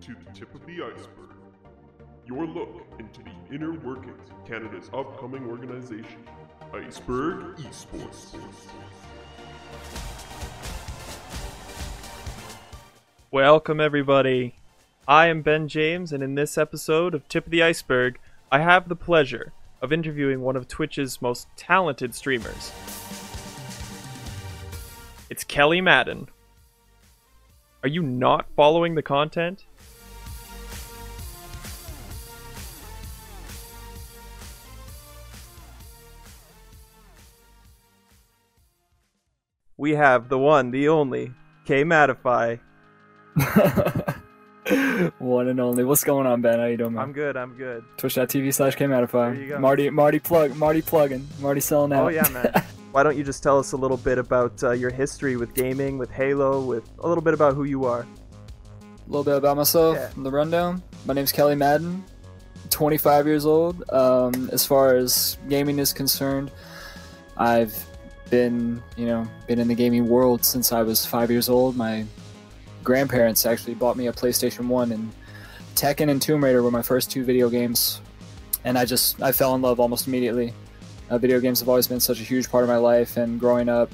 to the tip of the iceberg. Your look into the inner workings of Canada's upcoming organization, Iceberg Esports. Welcome, everybody. I am Ben James, and in this episode of Tip of the Iceberg, I have the pleasure of interviewing one of Twitch's most talented streamers. It's Kelly Madden. Are you not following the content? We have the one, the only, K Madify. One and only. What's going on, Ben? How you doing, man? I'm good, I'm good. Twitch.tv slash. Kmadify. Marty, Marty plug, Marty plugging, Marty selling out. Oh yeah, man. Why don't you just tell us a little bit about uh, your history with gaming, with Halo, with a little bit about who you are? A little bit about myself, Yeah. the rundown. My name's Kelly Madden, 25 years old. Um, as far as gaming is concerned, I've been, you know, been in the gaming world since I was five years old. My grandparents actually bought me a PlayStation One, and Tekken and Tomb Raider were my first two video games, and I just I fell in love almost immediately. Uh, video games have always been such a huge part of my life, and growing up,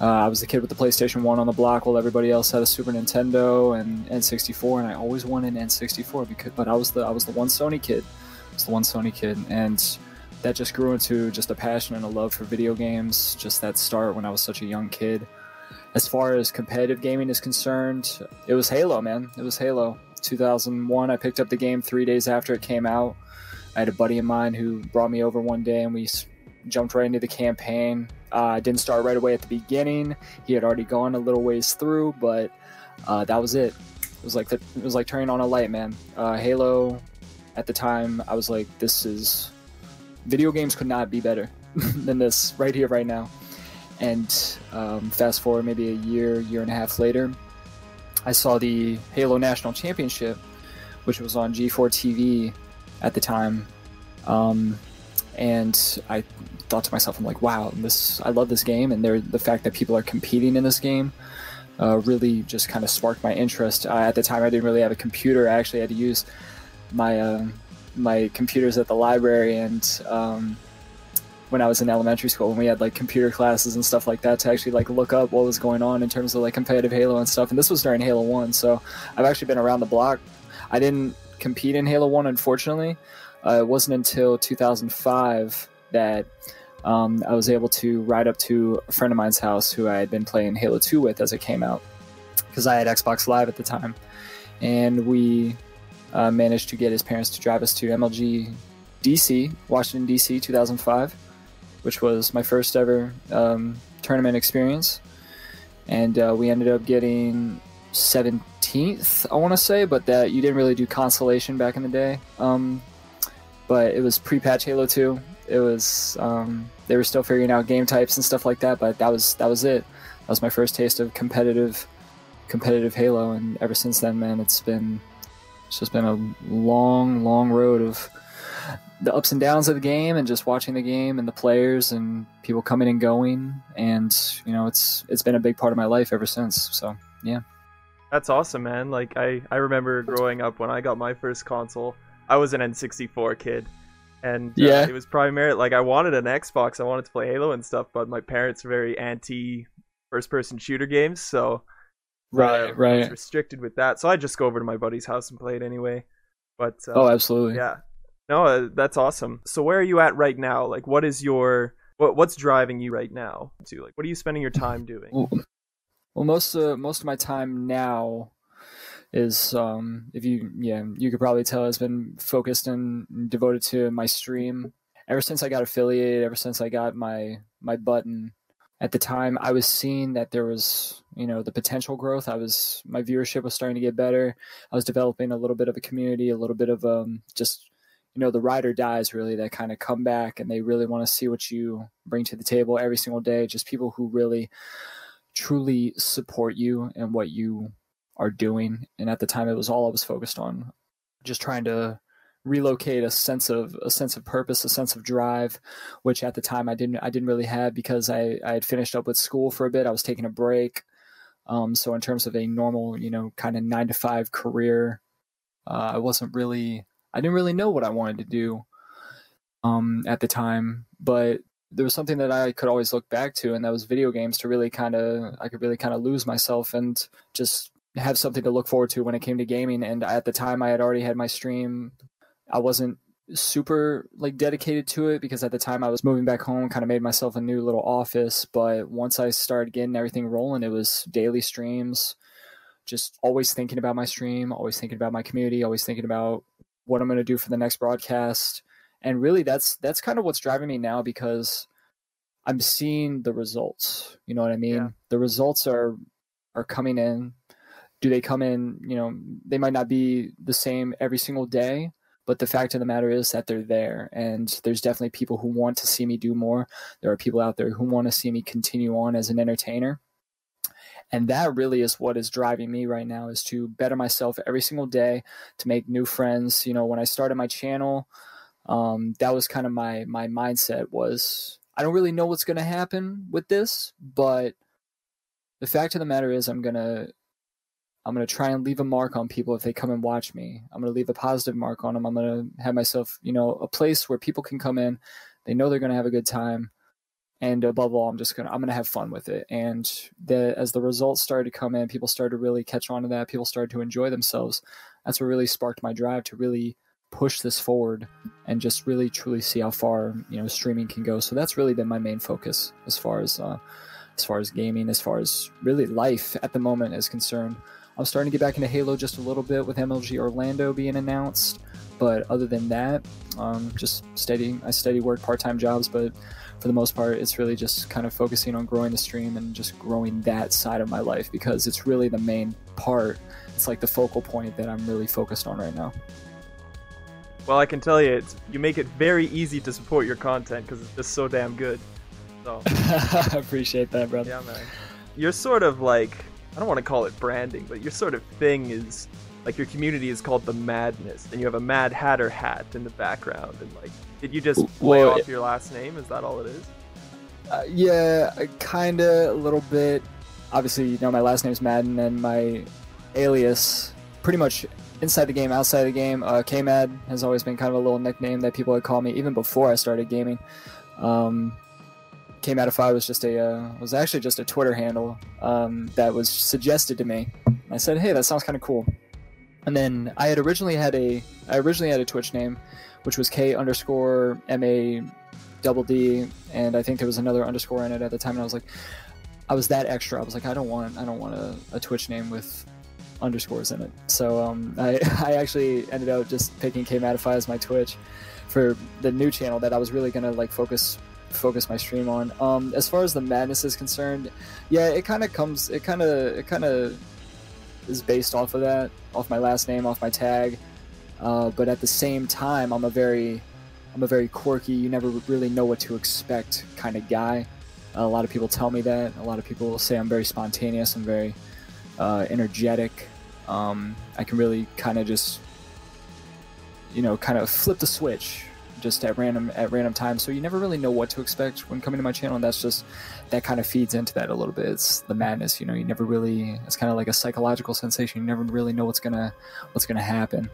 uh, I was the kid with the PlayStation One on the block, while everybody else had a Super Nintendo and N64, and I always wanted an N64 because, but I was the I was the one Sony kid, I was the one Sony kid, and that just grew into just a passion and a love for video games. Just that start when I was such a young kid. As far as competitive gaming is concerned, it was Halo, man. It was Halo. 2001, I picked up the game three days after it came out. I had a buddy of mine who brought me over one day, and we jumped right into the campaign. Uh, I didn't start right away at the beginning. He had already gone a little ways through, but uh, that was it. It was like the, it was like turning on a light, man. Uh, Halo, at the time, I was like, this is video games could not be better than this right here, right now. And um, fast forward maybe a year, year and a half later, I saw the Halo National Championship, which was on G4 TV at the time. Um, and I thought to myself, I'm like, wow, this I love this game, and the fact that people are competing in this game uh, really just kind of sparked my interest. Uh, at the time, I didn't really have a computer. I actually had to use my uh, my computers at the library, and um, when I was in elementary school, when we had like computer classes and stuff like that, to actually like look up what was going on in terms of like competitive Halo and stuff. And this was during Halo One, so I've actually been around the block. I didn't compete in Halo One, unfortunately. Uh, it wasn't until 2005 that um, I was able to ride up to a friend of mine's house who I had been playing Halo 2 with as it came out, because I had Xbox Live at the time, and we uh, managed to get his parents to drive us to MLG DC, Washington DC, 2005, which was my first ever um, tournament experience, and uh, we ended up getting 17th, I want to say, but that you didn't really do consolation back in the day. Um, but it was pre-patch Halo 2. It was um, they were still figuring out game types and stuff like that, but that was that was it. That was my first taste of competitive competitive Halo, and ever since then, man, it's been it's just been a long, long road of the ups and downs of the game, and just watching the game and the players and people coming and going, and you know, it's it's been a big part of my life ever since. So yeah. That's awesome, man. Like I, I remember growing up when I got my first console. I was an N64 kid, and uh, Yeah. it was primarily like I wanted an Xbox. I wanted to play Halo and stuff, but my parents are very anti first-person shooter games, so Right, right. restricted with that. So I just go over to my buddy's house and play it anyway. But uh, Oh, absolutely. yeah, no, uh, that's awesome. So where are you at right now? Like, what is your what, what's driving you right now? To like, what are you spending your time doing? Well, most of most of my time now is um, if you yeah you could probably tell has been focused and devoted to my stream ever since I got affiliated. Ever since I got my my button. At the time, I was seeing that there was you know the potential growth. I was my viewership was starting to get better. I was developing a little bit of a community, a little bit of um just you know the ride or dies really that kind of come back and they really want to see what you bring to the table every single day. Just people who really truly support you and what you are doing. And at the time, it was all I was focused on, just trying to relocate a sense of a sense of purpose, a sense of drive, which at the time I didn't I didn't really have because I I had finished up with school for a bit. I was taking a break. Um, so in terms of a normal, you know, kind of nine to five career, Uh, I wasn't really, I didn't really know what I wanted to do um, at the time, but there was something that I could always look back to, and that was video games to really kind of, I could really kind of lose myself and just have something to look forward to when it came to gaming. And at the time, I had already had my stream. I wasn't super like dedicated to it because at the time I was moving back home, kind of made myself a new little office. But once I started getting everything rolling, it was daily streams, just always thinking about my stream, always thinking about my community, always thinking about what I'm going to do for the next broadcast. And really that's that's kind of what's driving me now because I'm seeing the results. You know what I mean? Yeah. The results are are coming in. Do they come in, you know, they might not be the same every single day, but the fact of the matter is that they're there and there's definitely people who want to see me do more. There are people out there who want to see me continue on as an entertainer. And that really is what is driving me right now is to better myself every single day to make new friends. You know when i started my channel um, that was kind of my my mindset was i don't really know what's going to happen with this but the fact of the matter is i'm going to I'm going to try and leave a mark on people if they come and watch me. I'm going to leave a positive mark on them. I'm going to have myself, you know, a place where people can come in. They know they're going to have a good time. And above all, I'm just going to, I'm going to have fun with it. And the, as the results started to come in, people started to really catch on to that. People started to enjoy themselves. That's what really sparked my drive to really push this forward and just really truly see how far, you know, streaming can go. So that's really been my main focus as far as, uh, as far as gaming, as far as really life at the moment is concerned. I'm starting to get back into Halo just a little bit with MLG Orlando being announced, but other than that, um, just steady. I steady work part-time jobs, but for the most part, it's really just kind of focusing on growing the stream and just growing that side of my life because it's really the main part. It's like the focal point that I'm really focused on right now. Well, I can tell you, it's, you make it very easy to support your content because it's just so damn good. So I appreciate that, brother. yeah, man. You're sort of like I don't want to call it branding, but your sort of thing is like your community is called the Madness, and you have a Mad Hatter hat in the background, and like, did you just play Well, off your last name? Is that all it is? Uh, yeah, kind of a little bit. Obviously, you know my last name's Madden, and my alias, pretty much inside the game, outside the game, uh, K-Mad has always been kind of a little nickname that people would call me even before I started gaming. Um, K-Madify was just a uh, was actually just a Twitter handle um, that was suggested to me. I said, "Hey, that sounds kind of cool." And then I had originally had a I originally had a Twitch name, which was K underscore M A double D, and I think there was another underscore in it at the time. And I was like, I was that extra. I was like, I don't want I don't want a, a Twitch name with underscores in it. So um, I I actually ended up just picking K Madify as my Twitch for the new channel that I was really gonna like focus focus my stream on. Um, as far as the madness is concerned, yeah, it kind of comes, it kind of, it kind of is based off of that, off my last name, off my tag. Uh, but at the same time, I'm a very, I'm a very quirky. You never really know what to expect kind of guy. a lot of people tell me that. A lot of people say I'm very spontaneous. I'm very uh, energetic. Um, I can really kind of just, you know, kind of flip the switch just at random at random times. So you never really know what to expect when coming to my channel, and that's just that kind of feeds into that a little bit. It's the madness, you know. You never really. It's kind of like a psychological sensation. You never really know what's gonna what's gonna happen.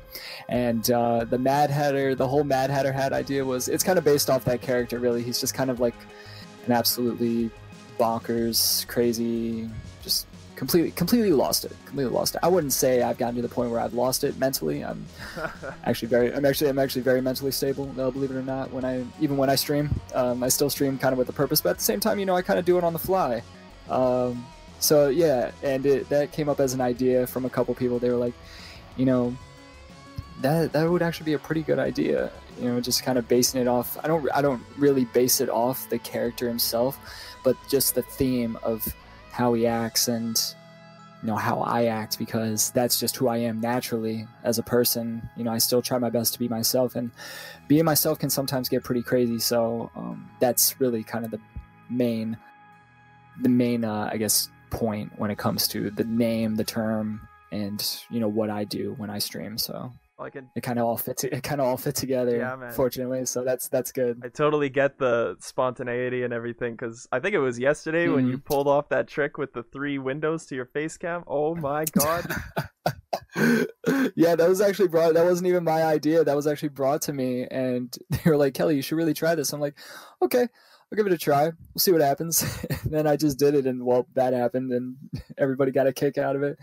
And uh, the Mad Hatter, the whole Mad Hatter hat idea was it's kind of based off that character. Really, he's just kind of like an absolutely bonkers, crazy, just completely completely lost it completely lost it. I wouldn't say i've gotten to the point where i've lost it mentally. I'm actually very i'm actually i'm actually very mentally stable uh, believe it or not. When i even when i stream um, i still stream kind of with a purpose but at the same time you know i kind of do it on the fly. Um, so yeah and it, that came up as an idea from a couple people. They were like you know that that would actually be a pretty good idea you know just kind of basing it off i don't i don't really base it off the character himself but just the theme of how he acts and you know how I act because that's just who I am naturally as a person. You know, I still try my best to be myself, and being myself can sometimes get pretty crazy. So um, that's really kind of the main, the main, uh, I guess, point when it comes to the name, the term, and you know what I do when I stream. So I can it kind of all fits. It kind of all fit together. Yeah, man. Fortunately, so that's that's good. I totally get the spontaneity and everything because I think it was yesterday when you pulled off that trick with the three windows to your face cam. Oh my god. yeah, that was actually brought. That wasn't even my idea. That was actually brought to me, and they were like, "Kelly, you should really try this." I'm like, "Okay, I'll give it a try. We'll see what happens." and then I just did it, and well, that happened, and everybody got a kick out of it.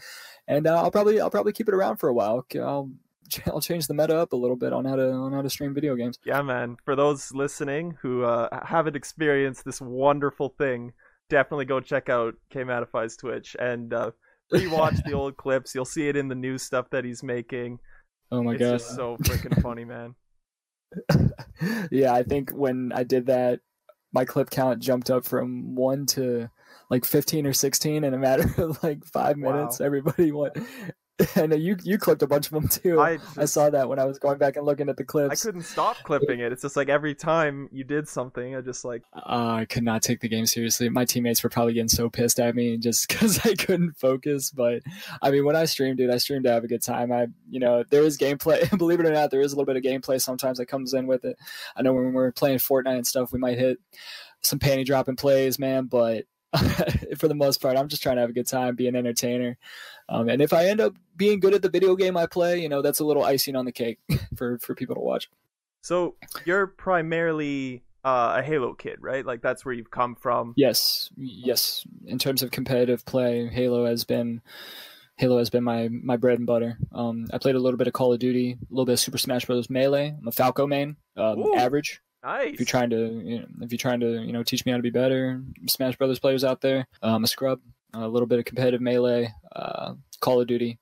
And uh, I'll probably I'll probably keep it around for a while. I'll I'll change the meta up a little bit on how to on how to stream video games. Yeah, man. For those listening who uh, haven't experienced this wonderful thing, definitely go check out K Madify's Twitch and uh, rewatch the old clips. You'll see it in the new stuff that he's making. Oh my it's just so freaking funny, man. yeah, I think when I did that, my clip count jumped up from one to like 15 or 16 in a matter of like five Wow. minutes. Everybody went. I know you you clipped a bunch of them too. I I, saw that when I was going back and looking at the clips. I couldn't stop clipping it. It's just like every time you did something, I just like Uh, I could not take the game seriously. My teammates were probably getting so pissed at me just because I couldn't focus. But I mean, when I stream, dude, I stream to have a good time. I, you know, there is gameplay. Believe it or not, there is a little bit of gameplay sometimes that comes in with it. I know when we're playing Fortnite and stuff, we might hit some panty dropping plays, man. But for the most part, I'm just trying to have a good time, be an entertainer. Um, and if I end up being good at the video game I play, you know, that's a little icing on the cake for for people to watch. so. You're primarily uh, a Halo kid, right? Like that's where you've come from. Yes, yes. In terms of competitive play, Halo has been Halo has been my my bread and butter. Um, I played a little bit of Call of Duty, a little bit of Super Smash Bros. Melee. I'm a Falco main, um, average. Nice. If you're trying to, you know, if you're trying to, you know, teach me how to be better, Smash Brothers players out there. Um, a scrub, a little bit of competitive melee, uh, Call of Duty,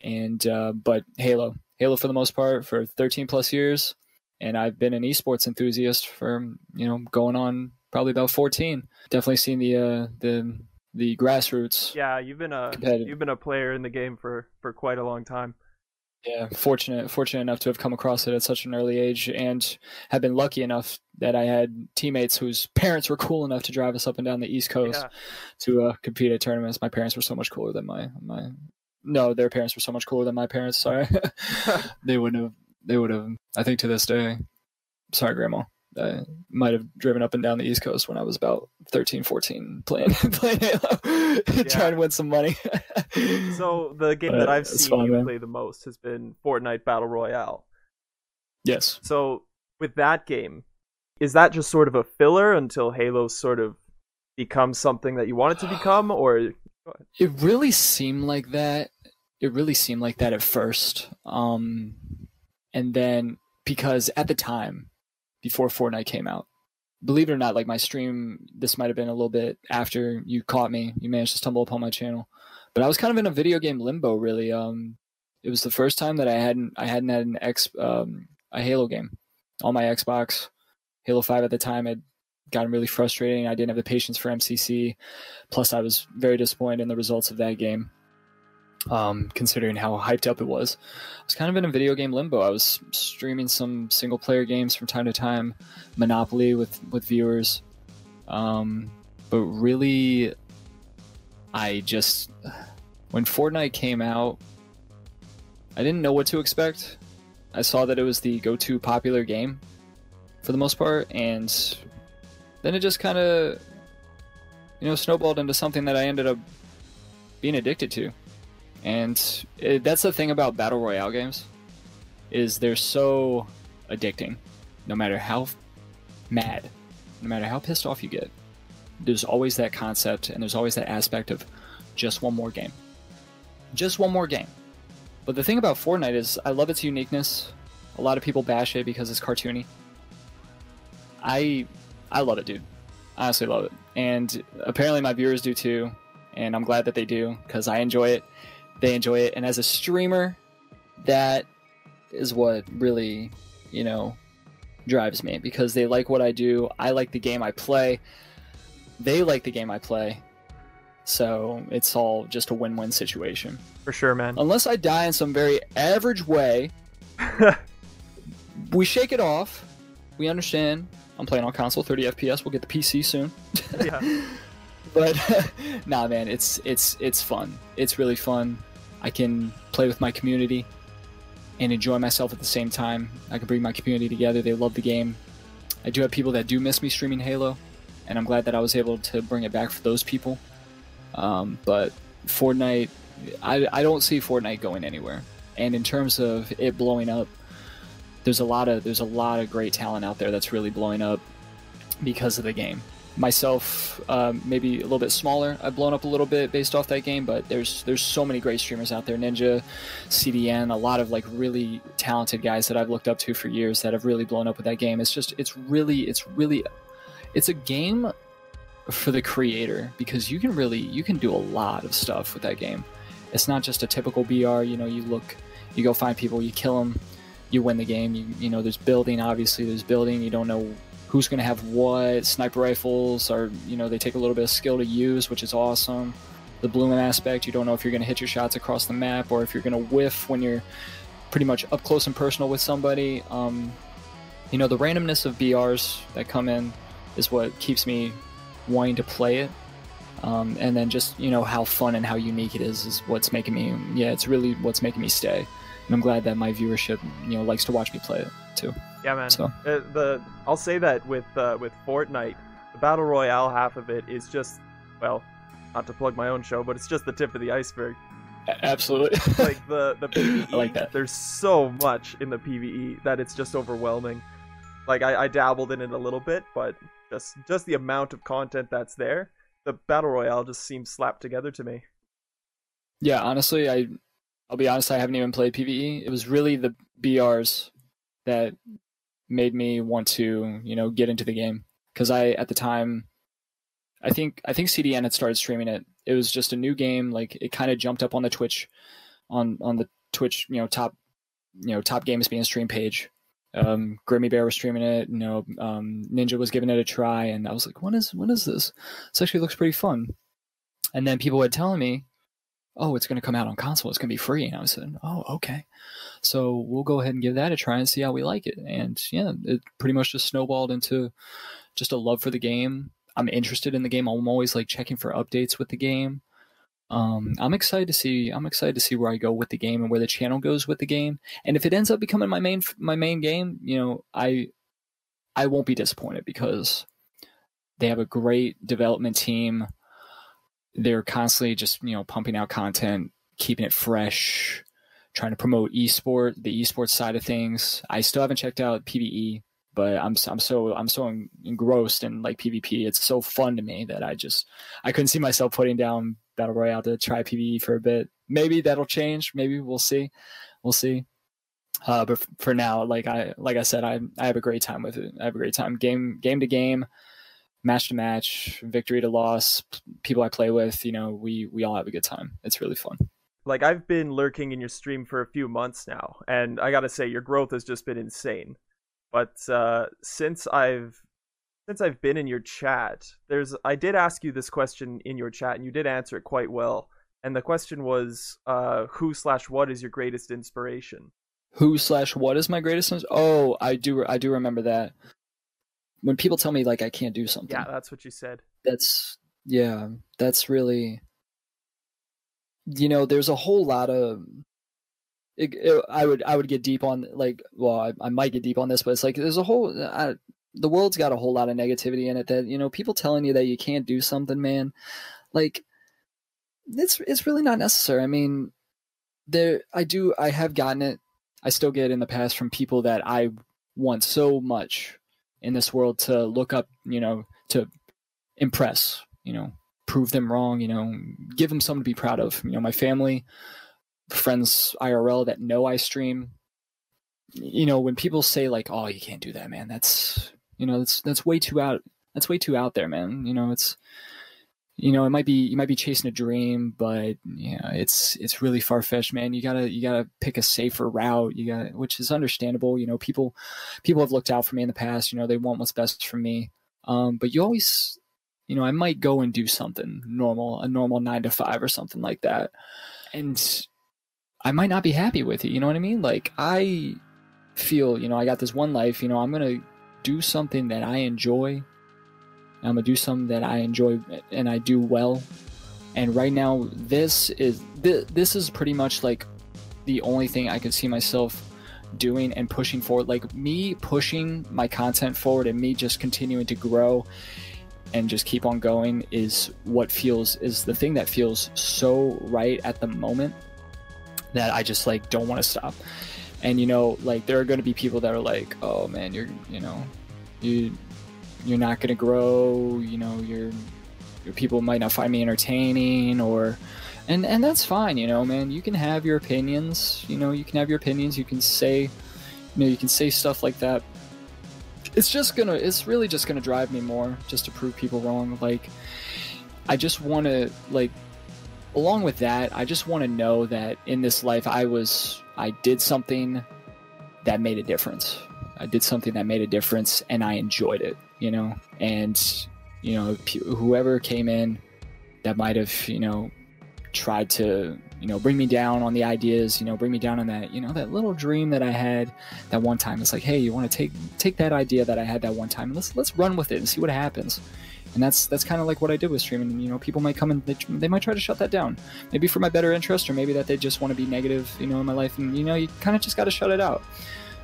and uh, but Halo, Halo for the most part for 13 plus years, and I've been an esports enthusiast for you know going on probably about 14. Definitely seen the uh, the the grassroots. yeah, you've been a you've been a player in the game for for quite a long time. Yeah, fortunate fortunate enough to have come across it at such an early age, and have been lucky enough that I had teammates whose parents were cool enough to drive us up and down the East Coast Yeah. to uh, compete at tournaments. My parents were so much cooler than my my. No, their parents were so much cooler than my parents. Sorry, they wouldn't have. They would have. I think to this day. Sorry, Grandma. I might have driven up and down the East Coast when I was about 13, 14, playing playing Halo, trying to win some money. So the game But that I've seen fun, you man. play the most has been Fortnite Battle Royale. yes, So with that game, is that just sort of a filler until Halo sort of becomes something that you want it to become, or It really seemed like that. It really seemed like that at first. Um, and then because at the time, before Fortnite came out, believe it or not, like my stream, this might have been a little bit after you caught me. You managed to stumble upon my channel, but I was kind of in a video game limbo. Really, um, it was the first time that I hadn't I hadn't had an X um, a Halo game on my Xbox. Halo Five at the time had gotten really frustrating. I didn't have the patience for MCC. Plus, I was very disappointed in the results of that game, um, considering how hyped up it was. I was kind of in a video game limbo. I was streaming some single player games from time to time, Monopoly with with viewers, um, but really, I just when Fortnite came out, I didn't know what to expect. I saw that it was the go-to popular game for the most part, and then it just kind of you know snowballed into something that I ended up being addicted to. And it, that's the thing about battle royale games is they're so addicting. No matter how mad, no matter how pissed off you get, there's always that concept and there's always that aspect of just one more game. Just one more game. But the thing about Fortnite is I love its uniqueness. A lot of people bash it because it's cartoony. I I love it, dude. I honestly love it. And apparently my viewers do too. And I'm glad that they do because I enjoy it. They enjoy it. And as a streamer, that is what really, you know, drives me because they like what I do. I like the game I play. They like the game I play. So it's all just a win win situation. for sure, man. Unless I die in some very average way, we shake it off. We understand. I'm playing on console, 30 FPS. We'll get the PC soon. yeah. but nah, man, it's it's it's fun. It's really fun. I can play with my community and enjoy myself at the same time. I can bring my community together. They love the game. I do have people that do miss me streaming Halo, and I'm glad that I was able to bring it back for those people. Um, but Fortnite, I, I don't see Fortnite going anywhere. And in terms of it blowing up, there's a lot of there's a lot of great talent out there that's really blowing up because of the game. Myself, um, maybe a little bit smaller. I've blown up a little bit based off that game, but there's there's so many great streamers out there. Ninja, CDN, a lot of like really talented guys that I've looked up to for years that have really blown up with that game. It's just it's really it's really it's a game for the creator because you can really you can do a lot of stuff with that game. It's not just a typical BR. You know, you look, you go find people, you kill them, you win the game. You you know, there's building. Obviously, there's building. You don't know who's going to have what. Sniper rifles are you know they take a little bit of skill to use, which is awesome. The blooming aspect, you don't know if you're going to hit your shots across the map or if you're going to whiff when you're pretty much up close and personal with somebody. Um, you know, the randomness of BRs that come in is what keeps me wanting to play it. Um, and then just you know how fun and how unique it is is what's making me yeah it's really what's making me stay and i'm glad that my viewership you know likes to watch me play it too Yeah, man. So- Uh, the I'll say that with uh, with Fortnite, the battle royale half of it is just well, not to plug my own show, but it's just the tip of the iceberg. Absolutely Like the the PVE, I like that. there's so much in the PVE that it's just overwhelming. Like I, I dabbled in it a little bit, but just just the amount of content that's there, the battle royale just seems slapped together to me. yeah honestly i i'll be honest i haven't even played pve it was really the brs that made me want to you know get into the game. Because i at the time i think i think cdn had started streaming it. It was just a new game like it kind of jumped up on the twitch on on the twitch you know top you know top games being stream page. Um grimmy bear was streaming it you know um ninja was giving it a try and i was like "When is when is this? This actually looks pretty fun. And then people would telling me oh it's going to come out on console it's going to be free and i was saying oh okay so we'll go ahead and give that a try and see how we like it and yeah it pretty much just snowballed into just a love for the game i'm interested in the game i'm always like checking for updates with the game um, I'm excited to see. I'm excited to see where I go with the game and where the channel goes with the game. And if it ends up becoming my main my main game, you know, I I won't be disappointed because they have a great development team. They're constantly just you know pumping out content, keeping it fresh, trying to promote esport, the esports side of things. I still haven't checked out PVE, but I'm I'm so I'm so engrossed in like PvP. It's so fun to me that I just I couldn't see myself putting down battle royale to try PVE for a bit. Maybe that'll change. Maybe we'll see. We'll see. Uh, but for now, like I like I said, I I have a great time with it. I have a great time game game to game, match to match, victory to loss. People I play with, you know, we we all have a good time. It's really fun. Like I've been lurking in your stream for a few months now, and I gotta say your growth has just been insane. But uh, since I've since I've been in your chat, there's I did ask you this question in your chat, and you did answer it quite well. And the question was, uh, who slash what is your greatest inspiration? Who slash what is my greatest? ins- Oh, I do I do remember that. When people tell me like I can't do something, Yeah, that's what you said. that's yeah that's really you know there's a whole lot of it, it- i would i would get deep on like well I, I might get deep on this but it's like there's a whole I, the world's got a whole lot of negativity in it that you know people telling you that you can't do something man like it's it's really not necessary i mean there i do i have gotten it i still get in the past from people that i want so much in this world to look up you know to impress, you know, prove them wrong, you know, give them something to be proud of. You know, my family, friends IRL that know I stream. You know, when people say like, "Oh, you can't do that, man," that's you know, that's that's way too out. That's way too out there, man. You know, it's you know, it might be you might be chasing a dream, but you know, it's it's really far fetched, man. You gotta you gotta pick a safer route. You got which is understandable. You know, people people have looked out for me in the past. You know, they want what's best for me. Um, but you always you know, I might go and do something normal, a normal nine to five or something like that. And I might not be happy with it. You know what I mean? Like, I feel, you know, I got this one life, you know, I'm to do something that I enjoy. I'm to do something that I enjoy and I do well. And right now, this is, th- this is pretty much like the only thing I can see myself doing and pushing forward. Like, me pushing my content forward and me just continuing to grow and just keep on going is what feels is the thing that feels so right at the moment that I just like don't want to stop. And you know, like there are going to be people that are like, "Oh man, you're, you know, you you're not going to grow, you know, you're your people might not find me entertaining or and and that's fine, you know, man. You can have your opinions, you know, you can have your opinions, you can say you know, you can say stuff like that. It's just gonna it's really just gonna drive me more just to prove people wrong. Like I just wanna like along with that, I just wanna know that in this life I was I did something that made a difference. I did something that made a difference and I enjoyed it, you know? And you know, whoever came in that might have, you know, tried to, you know, bring me down on the ideas, you know, bring me down on that, you know, that little dream that I had that one time. It's like, hey, you want to take take that idea that I had that one time and let's let's run with it and see what happens. And that's that's kind of like what I did with streaming. You know, people might come and they, they might try to shut that down, maybe for my better interest, or maybe that they just want to be negative, you know, in my life. And you know, you kind of just got to shut it out.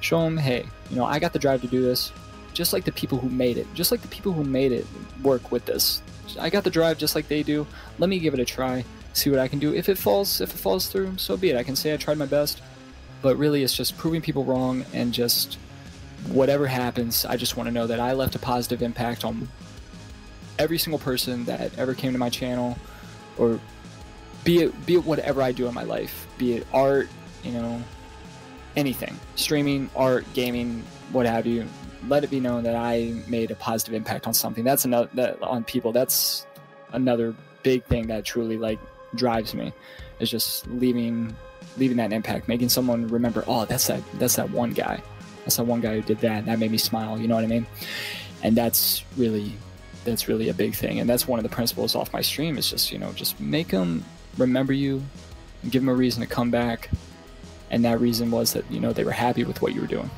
Show them, hey, you know, I got the drive to do this just like the people who made it, just like the people who made it work with this. I got the drive just like they do. Let me give it a try, see what I can do. If it falls, if it falls through, so be it. I can say I tried my best, but really it's just proving people wrong and just whatever happens, I just want to know that I left a positive impact on every single person that ever came to my channel or be it be it whatever I do in my life, be it art, you know, anything, streaming, art, gaming, what have you let it be known that I made a positive impact on something. That's another that on people. That's another big thing that truly like drives me is just leaving leaving that impact, making someone remember, oh, that's that that's that one guy. That's that one guy who did that. That made me smile. You know what I mean? And that's really that's really a big thing. And that's one of the principles off my stream is just you know just make them remember you, give them a reason to come back. And that reason was that you know they were happy with what you were doing.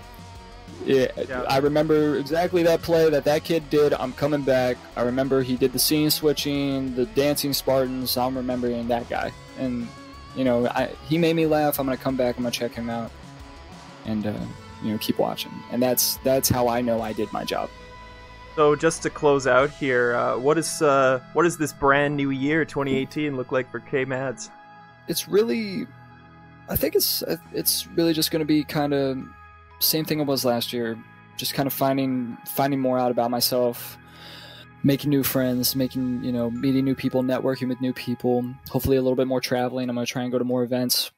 Yeah, yeah, I remember exactly that play that that kid did. I'm coming back. I remember he did the scene switching, the dancing Spartans. I'm remembering that guy, and you know, I, he made me laugh. I'm gonna come back. I'm gonna check him out, and uh, you know, keep watching. And that's that's how I know I did my job. So just to close out here, uh, what is uh, what does this brand new year 2018 look like for K Mads? It's really, I think it's it's really just going to be kind of same thing it was last year. Just kind of finding finding more out about myself, making new friends, making you know meeting new people, networking with new people. Hopefully, a little bit more traveling. I'm gonna try and go to more events.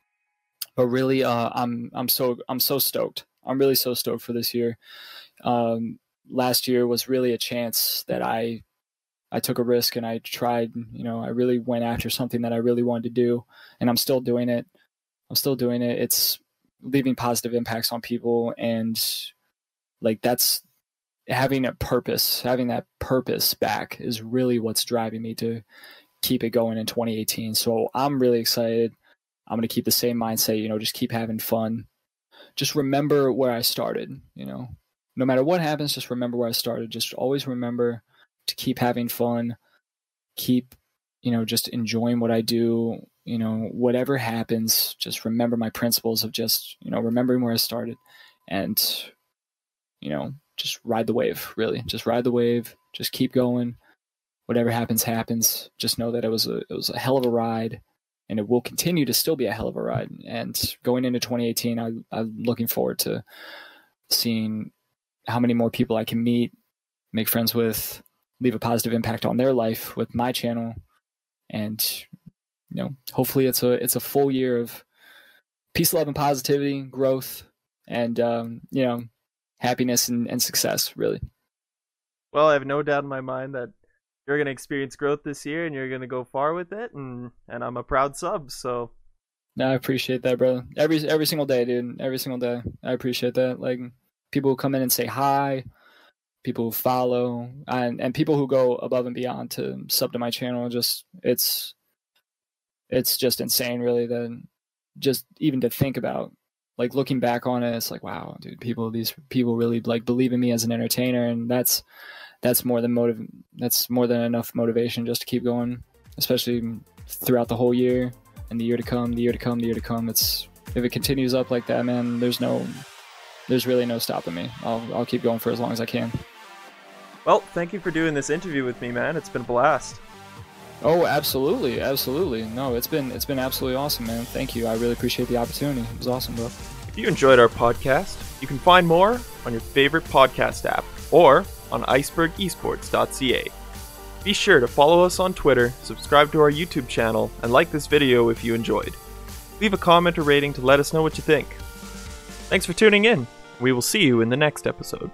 But really, uh, I'm I'm so I'm so stoked. I'm really so stoked for this year. Um, last year was really a chance that I I took a risk and I tried. You know, I really went after something that I really wanted to do, and I'm still doing it. I'm still doing it. It's leaving positive impacts on people and like that's having a purpose having that purpose back is really what's driving me to keep it going in 2018 so i'm really excited. I'm going to keep the same mindset you know just keep having fun. Just remember where i started you know. No matter what happens just remember where i started. Just always remember to keep having fun. Keep you know just enjoying what i do you know, whatever happens, just remember my principles of just, you know, remembering where I started and, you know, just ride the wave, really. Just ride the wave, just keep going. Whatever happens, happens. Just know that it was a it was a hell of a ride and it will continue to still be a hell of a ride. And going into 2018, I, I'm looking forward to seeing how many more people I can meet, make friends with, leave a positive impact on their life with my channel, and you know, hopefully it's a it's a full year of peace, love, and positivity, growth, and um, you know, happiness and, and success. Really. Well, I have no doubt in my mind that you're going to experience growth this year, and you're going to go far with it, and and I'm a proud sub. So. No, I appreciate that, brother. Every every single day, dude. Every single day, I appreciate that. Like people who come in and say hi, people who follow, and and people who go above and beyond to sub to my channel. Just it's it's just insane really Then just even to think about like looking back on it it's like wow dude people these people really like believe in me as an entertainer and that's that's more than motive that's more than enough motivation just to keep going especially throughout the whole year and the year to come the year to come the year to come it's if it continues up like that man there's no there's really no stopping me i'll, I'll keep going for as long as i can Well, thank you for doing this interview with me, man. It's been a blast. Oh, absolutely, absolutely. No, it's been it's been absolutely awesome, man. Thank you. I really appreciate the opportunity. It was awesome, bro. If you enjoyed our podcast, you can find more on your favorite podcast app or on icebergesports.ca. Be sure to follow us on Twitter, subscribe to our YouTube channel, and like this video if you enjoyed. Leave a comment or rating to let us know what you think. Thanks for tuning in. We will see you in the next episode.